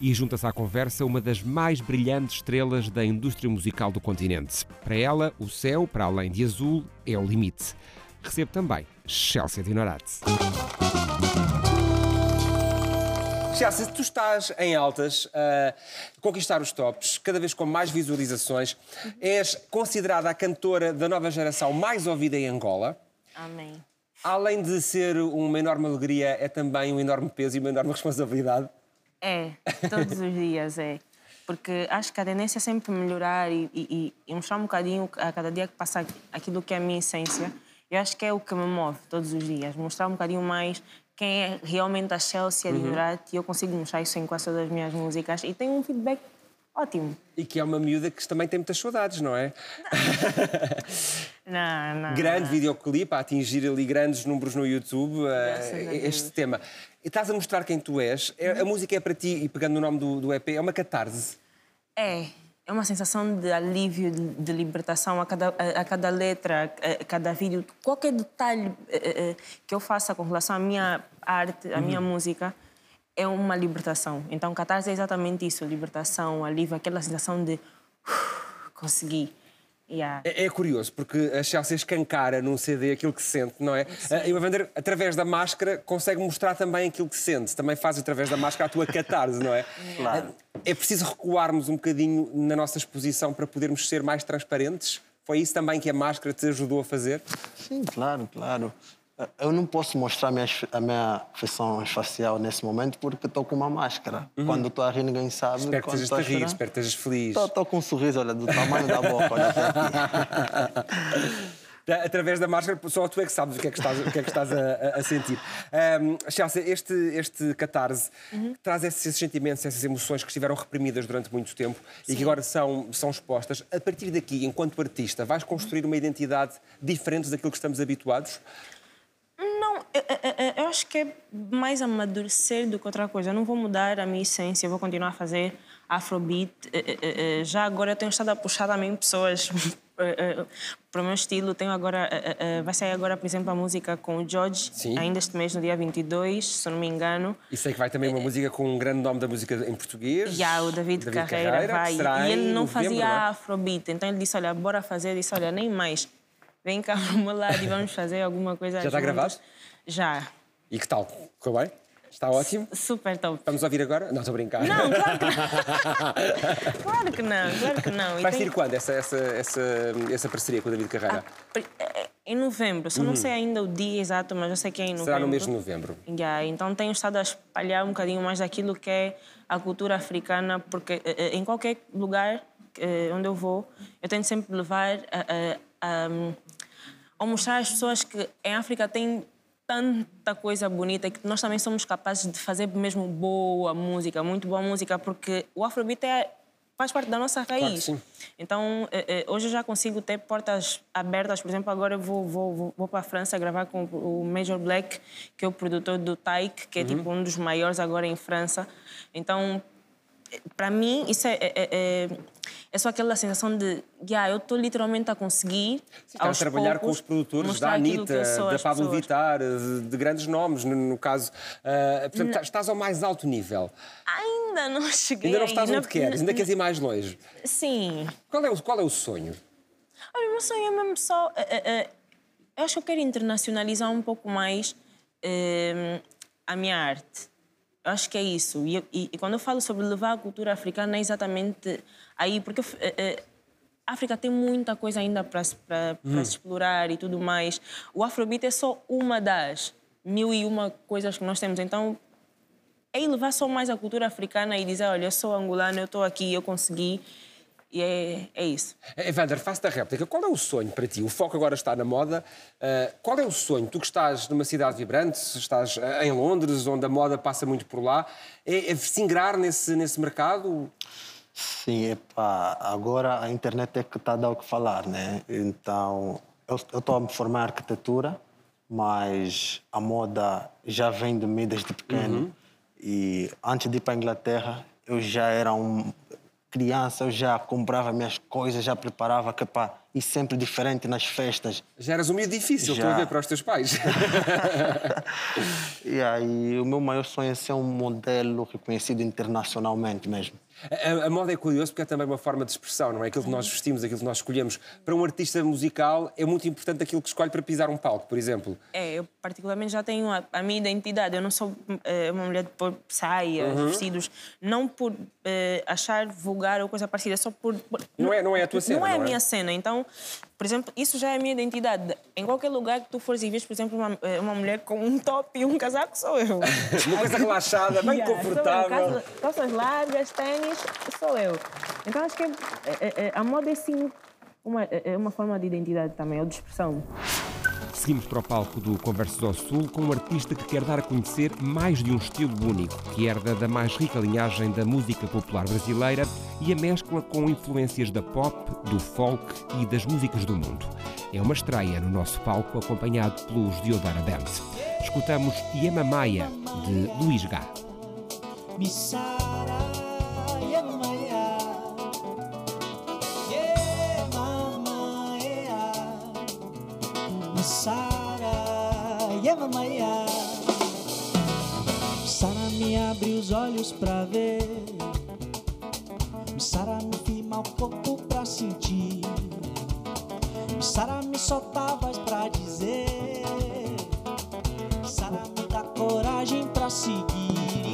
E junta-se à conversa uma das mais brilhantes estrelas da indústria musical do continente. Para ela, o céu, para além de azul, é o limite. Recebo também Chelsea Dinorati. Chelsea, tu estás em altas, a conquistar os tops, cada vez com mais visualizações. És considerada a cantora da nova geração mais ouvida em Angola. Amém. Além de ser uma enorme alegria, é também um enorme peso e uma enorme [laughs] responsabilidade. É, todos os dias é. Porque acho que a tendência é sempre melhorar e, e- e mostrar um bocadinho a cada dia que passa aquilo que é a minha essência. Eu acho que é o que me move todos os dias. Mostrar um bocadinho mais quem é realmente a Chelsea, a Dinurati. E eu consigo mostrar isso em quase todas as minhas músicas. E tenho um feedback ótimo. E que é uma miúda que também tem muitas saudades, não é? Não, não. [laughs] Grande não. videoclipe a atingir ali grandes números no YouTube, eh, Graças este tema. E estás a mostrar quem tu és. É- A música é para ti, e pegando no nome do, do EP, é uma catarse. É, é uma sensação de alívio, de, libertação a cada, a, a cada letra, a, a cada vídeo. Qualquer detalhe eh, eh, que eu faça com relação à minha arte, à minha música, é uma libertação. Então, Catarse é exatamente isso: libertação, alívio, aquela sensação de "Uf, consegui. Yeah. É, é curioso, porque a Chelsea escancara num CD aquilo que sente, não é? Ah, E o Evander, através da máscara, consegue mostrar também aquilo que sente. Também faz através da máscara a tua catarse, não é? [laughs] Claro. Ah, É preciso recuarmos um bocadinho na nossa exposição para podermos ser mais transparentes? Foi isso também que a máscara te ajudou a fazer? Sim, claro, claro. Eu não posso mostrar a minha, a minha feição facial nesse momento porque estou com uma máscara. Quando estou a rir, ninguém sabe. Uhum. Espero que estejas a rir, espero que estejas feliz. Estou com um sorriso, olha, do tamanho da boca. Olha aqui. [laughs] Através da máscara, só tu é que sabes o que é que estás, o que é que estás a, a- sentir. Um, Chelsea, este, este catarse traz esses sentimentos, essas emoções que estiveram reprimidas durante muito tempo e que agora são, são expostas. A partir daqui, enquanto artista, vais construir uma identidade diferente daquilo que estamos habituados? Eu, eu- eu acho que é mais amadurecer do que outra coisa. Eu não vou mudar a minha essência, eu vou continuar a fazer afrobeat. Já agora eu tenho estado a puxar também pessoas [laughs] para o meu estilo. Tenho agora, vai sair agora, por exemplo, a música com o George, Sim. ainda este mês, no dia 22, se não me engano. E sei que vai também uma música com um grande nome da música em português. Já, o David, Carreira, que vai. E ele não novembro, fazia não é? afrobeat, então ele disse: Olha, bora fazer. Eu disse: Olha, nem mais. Vem cá para o meu lado e vamos fazer alguma coisa. Já está juntos." gravado? Já. E que tal? Correu bem? Está ótimo? Super top. Vamos ouvir agora? Não, estou a brincar. Não, claro que não. [laughs] claro que não, claro que não. Vai tem- sair quando essa, essa, essa, essa parceria com o David Carreira? É- é Em novembro, só não sei ainda o dia exato, mas eu sei que é em novembro. Será no mês de novembro. Yeah, então tenho estado a espalhar um bocadinho mais daquilo que é a cultura africana, porque eh, eh, em qualquer lugar eh, onde eu vou, eu tento sempre levar a, a, a, a mostrar às pessoas que em África tem tanta coisa bonita que nós também somos capazes de fazer mesmo boa música, muito boa música, porque o Afrobeat é, faz parte da nossa raiz. sim. Então, eh, eh, hoje eu já consigo ter portas abertas. Por exemplo, agora eu vou, vou, vou, para a França gravar com o Major Black, que é o produtor do Taik, que é tipo um dos maiores agora em França. Então, para mim, isso é, é, é, é só aquela sensação de, yeah, eu estou literalmente a conseguir. A aos trabalhar com poucos, os produtores da que Anitta, da Pablo pessoas. Vittar, de, de grandes nomes, no, no caso. Ah, portanto, estás ao mais alto nível. Ainda não [laughs] cheguei. Ainda não estás onde queres, ainda queres ir mais longe. Sim. Qual é o, qual é o sonho? Olha, o meu sonho é mesmo só. eh, eh, eu acho que eu quero internacionalizar um pouco mais a minha arte. Eu acho que é isso. E, e- e quando eu falo sobre levar a cultura africana, é exatamente aí, porque eh, a África tem muita coisa ainda para para se explorar e tudo mais. O Afrobeat é só uma das mil e uma coisas que nós temos. Então, é ir levar só mais a cultura africana e dizer: olha, eu sou angolana, eu estou aqui, eu consegui. E é, é isso. Evander, faço-te a réplica. Qual é o sonho para ti? O foco agora está na moda. Ah, qual é o sonho? Tu que estás numa cidade vibrante, estás ah, em Londres, onde a moda passa muito por lá, é, é se ingrar nesse, nesse mercado? Sim, epá, agora a internet é que está a dar o que falar, né? Então, eu estou a me formar em arquitetura, mas a moda já vem de mim desde pequeno. E antes de ir para a Inglaterra, eu já era um... criança eu já comprava minhas coisas, já preparava que pá, e sempre diferente nas festas. Já eras um meio difícil, Já. estou a ver para os teus pais. [laughs] E aí o meu maior sonho é ser um modelo reconhecido internacionalmente mesmo. A, a moda é curioso porque é também uma forma de expressão, não é? Aquilo que nós vestimos, aquilo que nós escolhemos. Para um artista musical é muito importante aquilo que escolhe para pisar um palco, por exemplo. É, eu particularmente já tenho a, a minha identidade. Eu não sou eh, uma mulher de pôr saias, Uhum. vestidos, não por eh, achar vulgar ou coisa parecida, só por... por- Não é- não é a tua cena, Não é a não é? minha cena. Então, por exemplo, isso já é a minha identidade. Em qualquer lugar que tu fores e vês, por exemplo, uma, eh, uma mulher com um top e um casaco, sou eu. [laughs] Uma coisa relaxada, bem Yeah, confortável. Calça- Calças largas, tênis, sou eu. Então acho que é- é- é- a moda é sim uma, é é uma forma de identidade também, ou de expressão. Seguimos para o palco do Conversas ao Sul com um artista que quer dar a conhecer mais de um estilo único, que herda da mais rica linhagem da música popular brasileira e a mescla com influências da pop, do folk e das músicas do mundo. É uma estreia no nosso palco acompanhado pelos Diodara Band. Escutamos Yema Maia, de Luís Gá. Misara, Misara, yeah, maya. Sara me abre os olhos pra ver. Sara me firma o corpo pra sentir. Sara me solta a voz pra dizer. Sara me dá coragem pra seguir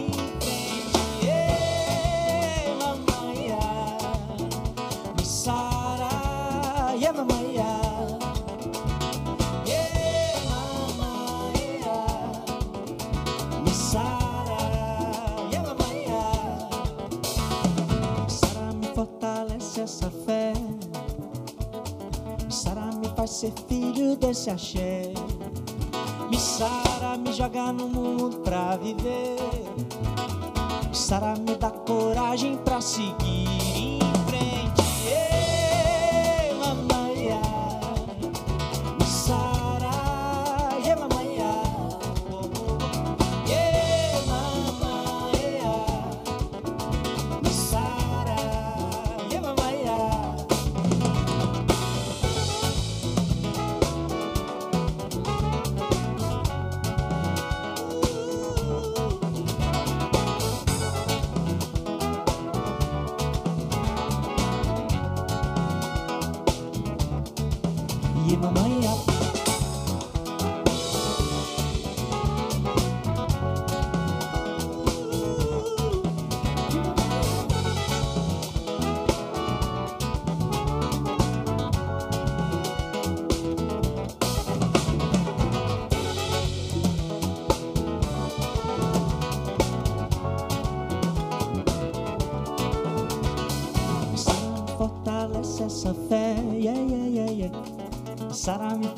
essa fé. Sara me faz ser filho desse axé. Me sara, me joga no mundo pra viver. Sara me dá coragem pra seguir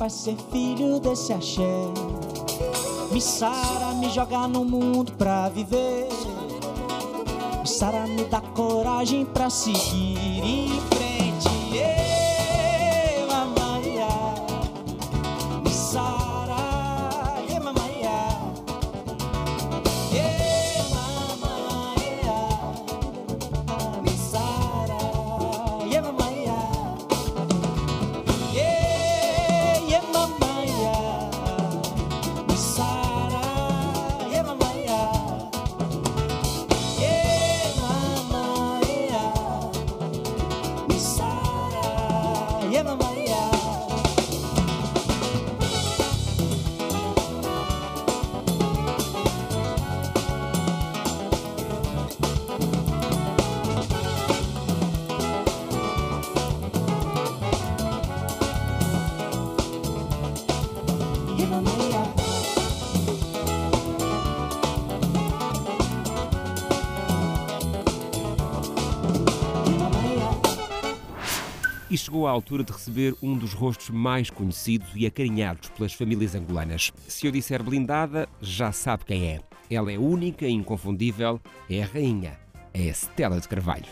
Ser filho desse axé. Me Sara me joga no mundo pra viver. Me Sara me dá coragem pra seguir em chegou a altura de receber um dos rostos mais conhecidos e acarinhados pelas famílias angolanas. Se eu disser blindada, já sabe quem é. Ela é única e inconfundível, é a rainha, é a Stella de Carvalho.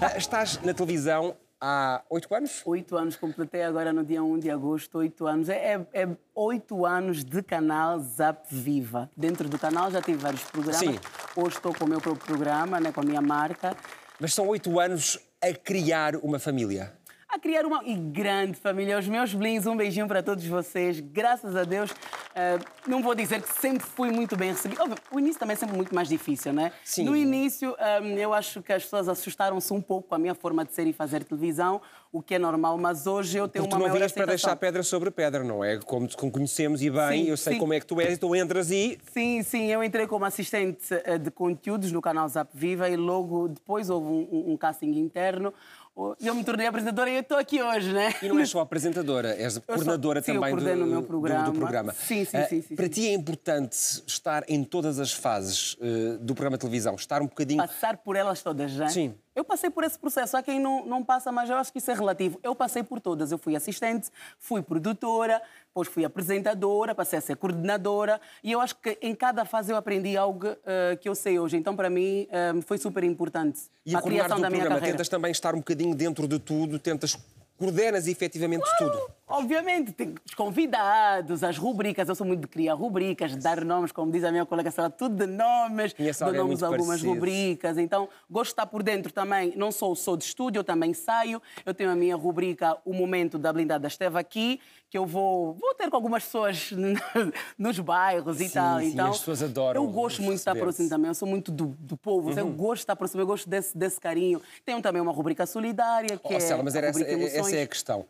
Ah, Estás na televisão há oito anos? Oito anos, completei agora no dia 1 de agosto, oito anos. É, é, é oito anos de canal Zap Viva. Dentro do canal já tive vários programas. Sim. Hoje estou com o meu próprio programa, né, com a minha marca. Mas são oito anos a criar uma família. A criar uma e grande família. Os meus blins, um beijinho para todos vocês. Graças a Deus, eh, não vou dizer que sempre fui muito bem recebido. Óbvio, o início também é sempre muito mais difícil, né? Sim. No início, eh, eu acho que as pessoas assustaram-se um pouco com a minha forma de ser e fazer televisão, o que é normal, mas hoje eu tenho Porque tu uma não maior vinhas para deixar pedra sobre pedra, não é? Como te conhecemos e bem, Sim, eu sei sim. como é que tu és, tu entras e Sim, sim, eu entrei como assistente eh, de conteúdos no canal Zap Viva e logo depois houve um, um- um casting interno e eu me tornei apresentadora e eu estou aqui hoje, né? E não és só apresentadora, és sou- coordenadora sim, eu também do, coordeno o meu do- programa. do programa. Sim, sim, Ah, sim, sim, Para ti é importante estar em todas as fases eh, do programa de televisão, estar um bocadinho. Passar por elas todas, né? Sim. Eu passei por esse processo. Há quem não, não passa, mas eu acho que isso é relativo. Eu passei por todas. Eu fui assistente, fui produtora, depois fui apresentadora, passei a ser coordenadora. E eu acho que em cada fase eu aprendi algo eh, que eu sei hoje. Então, para mim, eh, foi super importante. E a criação da minha programa, carreira. tentas também estar um bocadinho dentro de tudo, tentas coordenas efetivamente tudo. Obviamente, tem os convidados, as rubricas. Eu sou muito de criar rubricas, de dar nomes, como diz a minha colega Sara, tudo de nomes, de alguém nomes muito algumas parecido. rubricas. Então, gosto de estar por dentro também. Não sou sou de estúdio, eu também saio. Eu tenho a minha rubrica O Momento da Blindada Esteve aqui, que eu vou, vou ter com algumas pessoas [laughs] nos bairros e Sim, tal. sim, então, as pessoas adoram Eu gosto muito de estar próximo também. Eu sou muito do, do povo. Uhum. Eu gosto de estar próximo, eu gosto desse, desse carinho. Tenho também uma rubrica solidária, que Oh, é Célia, mas era essa, rubrica essa é a questão.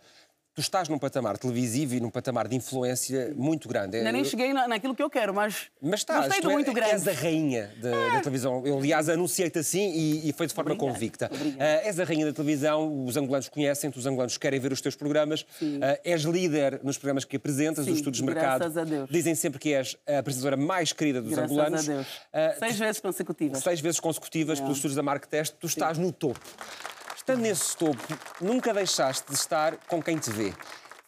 Tu estás num patamar televisivo e num patamar de influência muito grande. Ainda nem cheguei na- naquilo que eu quero, mas, Mas estás, tu é- muito grande. és a rainha da, da televisão. Eu, aliás, anunciei-te assim e, e foi de forma Obrigada, convicta. obrigada. Ah, és a rainha da televisão, os angolanos conhecem-te, os angolanos querem ver os teus programas. Ah, és líder nos programas que apresentas, Sim, os estudos de mercado. graças a Deus. Dizem sempre que és a apresentadora mais querida dos Graças angolanos. a Deus. Ah, Seis vezes consecutivas. seis vezes consecutivas pelos estudos da Mark Test, tu estás no topo. Estando nesse topo, nunca deixaste de estar com quem te vê.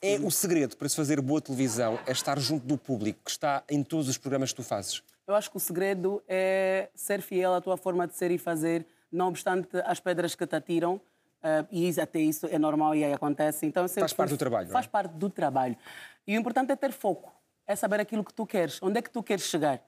É o segredo para se fazer boa televisão, é estar junto do público que está em todos os programas que tu fazes. Eu acho que o segredo é ser fiel à tua forma de ser e fazer, não obstante as pedras que te atiram. eh, e até isso é normal e aí acontece. Então, Faz parte do trabalho, não é? Faz parte do trabalho. E o importante é ter foco, é saber aquilo que tu queres, onde é que tu queres chegar.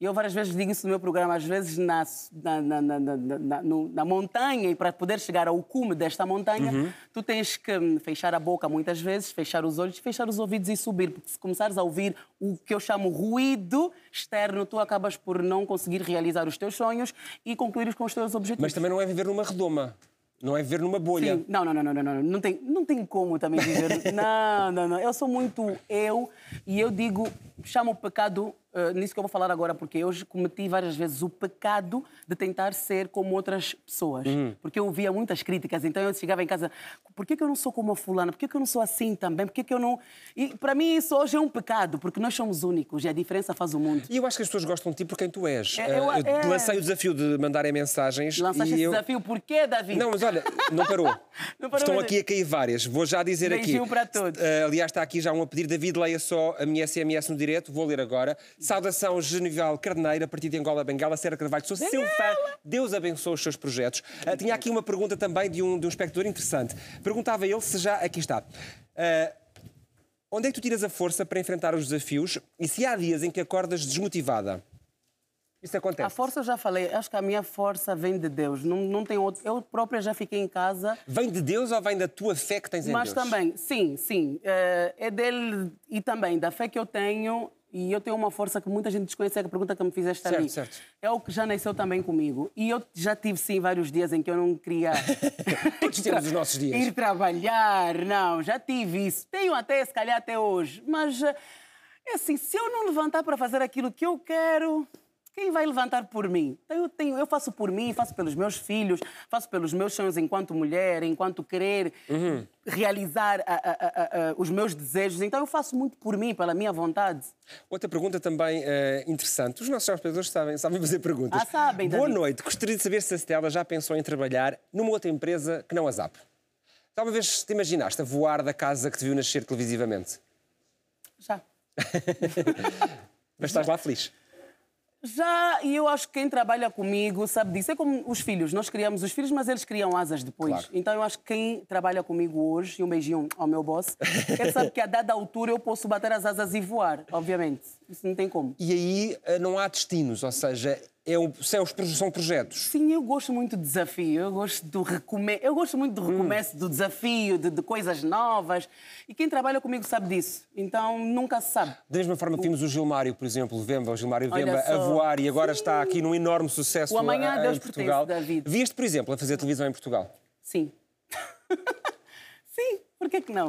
E eu várias vezes digo isso no meu programa, às vezes na, na, na, na, na- montanha, e para poder chegar ao cume desta montanha, Uhum. tu tens que hum, fechar a boca muitas vezes, fechar os olhos, fechar os ouvidos e subir, porque se começares a ouvir o que eu chamo ruído externo, tu acabas por não conseguir realizar os teus sonhos e concluir com os teus objetivos. Mas também não é viver numa redoma, não é viver numa bolha. Sim. Não, não, não, não, não, não. Não tem, não tem como também dizer. [laughs] não, não, não. Eu sou muito eu e eu digo, chamo o pecado, eh, nisso que eu vou falar agora, porque eu cometi várias vezes o pecado de tentar ser como outras pessoas. Porque eu ouvia muitas críticas, então eu chegava em casa, por que, que eu não sou como a fulana? Por que, que eu não sou assim também? Por que, que eu não. E para mim isso hoje é um pecado, porque nós somos únicos e a diferença faz o mundo. E eu acho que as pessoas gostam de ti por quem tu és. É, eu- Ah, é- lancei o desafio de mandarem mensagens. Lançaste esse eu... desafio, porquê, David? Não, mas olha, não parou. [laughs] Não parou, Estão mas- aqui a cair várias. Vou já dizer Beijinho aqui. para todos. Ah, aliás, está aqui já um a pedir. David, leia só a minha SMS no direto. Vou ler agora. Saudação Genival Carneiro, a partir de Angola, Bengala. Sera Carvalho, sou seu fã. Deus abençoe os seus projetos. Ah, tinha aqui uma pergunta também de um, de um espectador interessante. Perguntava ele se já... Aqui está. Ah, onde é que tu tiras a força para enfrentar os desafios e se há dias em que acordas desmotivada? Isso acontece. A força eu já falei, acho que a minha força vem de Deus. Não, não tem outro. Eu própria já fiquei em casa, Vem de Deus ou vem da tua fé que tens em mas Deus? também, sim, sim, eh, é dele e também da fé que eu tenho. E eu tenho uma força que muita gente desconhece, é a pergunta que me fizeste Certo, ali. certo. É o que já nasceu também comigo. E eu já tive, sim, vários dias em que eu não queria. [laughs] Todos temos os nossos dias. Ir trabalhar, não, já tive isso. Tenho até, se calhar, até hoje. Mas, eh, é assim, se eu não levantar para fazer aquilo que eu quero, quem vai levantar por mim? Então, eu, tenho, eu faço por mim, faço pelos meus filhos, faço pelos meus sonhos enquanto mulher, enquanto querer Uhum. realizar a- a- a- os meus desejos. Então, eu faço muito por mim, pela minha vontade. Outra pergunta também eh, interessante. Os nossos espectadores sabem, sabem fazer perguntas. Ah, sabem, Boa David. noite. Gostaria de saber se a Stella já pensou em trabalhar numa outra empresa que não a Zap. Talvez vez te imaginaste a voar da casa que te viu nascer televisivamente. Já. [laughs] Mas estás lá feliz. Já, e eu acho que quem trabalha comigo sabe disso. É como os filhos. Nós criamos os filhos, mas eles criam asas depois. Claro. Então eu acho que quem trabalha comigo hoje, e um beijinho ao meu boss, [laughs] ele sabe que a dada altura eu posso bater as asas e voar, obviamente. Isso não tem como. E aí eh, não há destinos, ou seja, é um, são, os proje- são projetos. Sim, eu gosto muito de desafio. Eu gosto do recomeço. Eu gosto muito do recomeço, do desafio, de, de coisas novas. E quem trabalha comigo sabe disso. Então nunca se sabe. Da mesma forma que vimos o Gilmário, por exemplo, Vemba, o Gilmário Vemba, a voar e agora está aqui num enorme sucesso O amanhã a- a- Deus em Portugal. David. Vieste, por exemplo, a fazer televisão em Portugal. Sim. [laughs] Sim, por que não?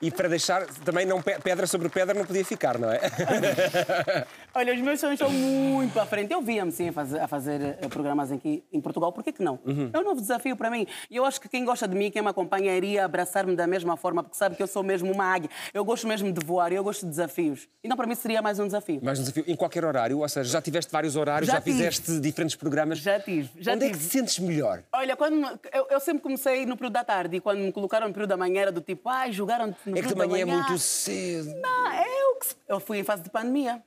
E para deixar também não pe- pedra sobre pedra não podia ficar, não é? [laughs] Olha, os meus sonhos são muito para frente. Eu via-me sim a fazer, a fazer eh, programas aqui em Portugal, por que não? Uhum. É um novo desafio para mim. E eu acho que quem gosta de mim, quem me acompanha, iria abraçar-me da mesma forma, porque sabe que eu sou mesmo uma águia. Eu gosto mesmo de voar, eu gosto de desafios. Então para mim seria mais um desafio. Mais um desafio em qualquer horário, ou seja, já tiveste vários horários, já, Já tive. fizeste diferentes programas. Já tive, já Onde é que tive. te sentes melhor? Olha, quando eu, eu sempre comecei no período da tarde e quando me colocaram no período da manhã era do tipo, ai, jogaram no É que manhã é muito cedo. Não, eu, que se- eu fui em fase de pandemia.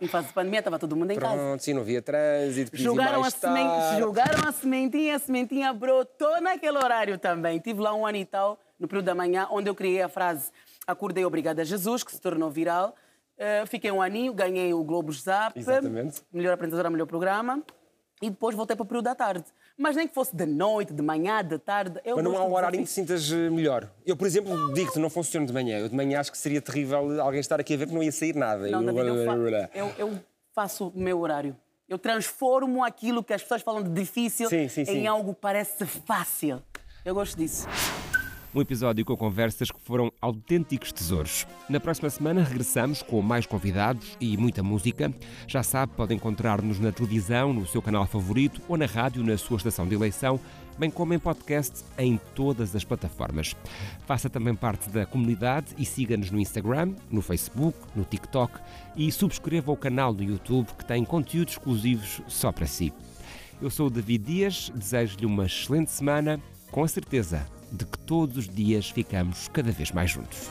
Em fase de pandemia estava todo mundo em casa. Pronto, sim, não havia trânsito, Jogaram a, tarde. jogaram a sementinha, a sementinha brotou naquele horário também. Tive lá um ano e tal, no período da manhã, onde eu criei a frase Acordei Obrigada a Jesus, que se tornou viral. Eh, fiquei um aninho, ganhei o Globos Zap, Exatamente. melhor apresentadora, melhor programa. E depois voltei para o período da tarde. Mas nem que fosse de noite, de manhã, de tarde. Eu Mas não há um horário em que sintas eh, melhor. Eu, por exemplo, digo-te, não funciono de manhã. Eu de manhã acho que seria terrível alguém estar aqui a ver que não ia sair nada. Não, Eu- David, eu, fa- eu- eu faço o meu horário. Eu transformo aquilo que as pessoas falam de difícil Sim, sim, sim. em algo que parece fácil. Eu gosto disso. Um episódio com conversas que foram autênticos tesouros. Na próxima semana regressamos com mais convidados e muita música. Já sabe, pode encontrar-nos na televisão, no seu canal favorito ou na rádio, na sua estação de eleição, bem como em podcast em todas as plataformas. Faça também parte da comunidade e siga-nos no Instagram, no Facebook, no TikTok e subscreva o canal do YouTube que tem conteúdos exclusivos só para si. Eu sou o David Dias, desejo-lhe uma excelente semana, com certeza de que todos os dias ficamos cada vez mais juntos.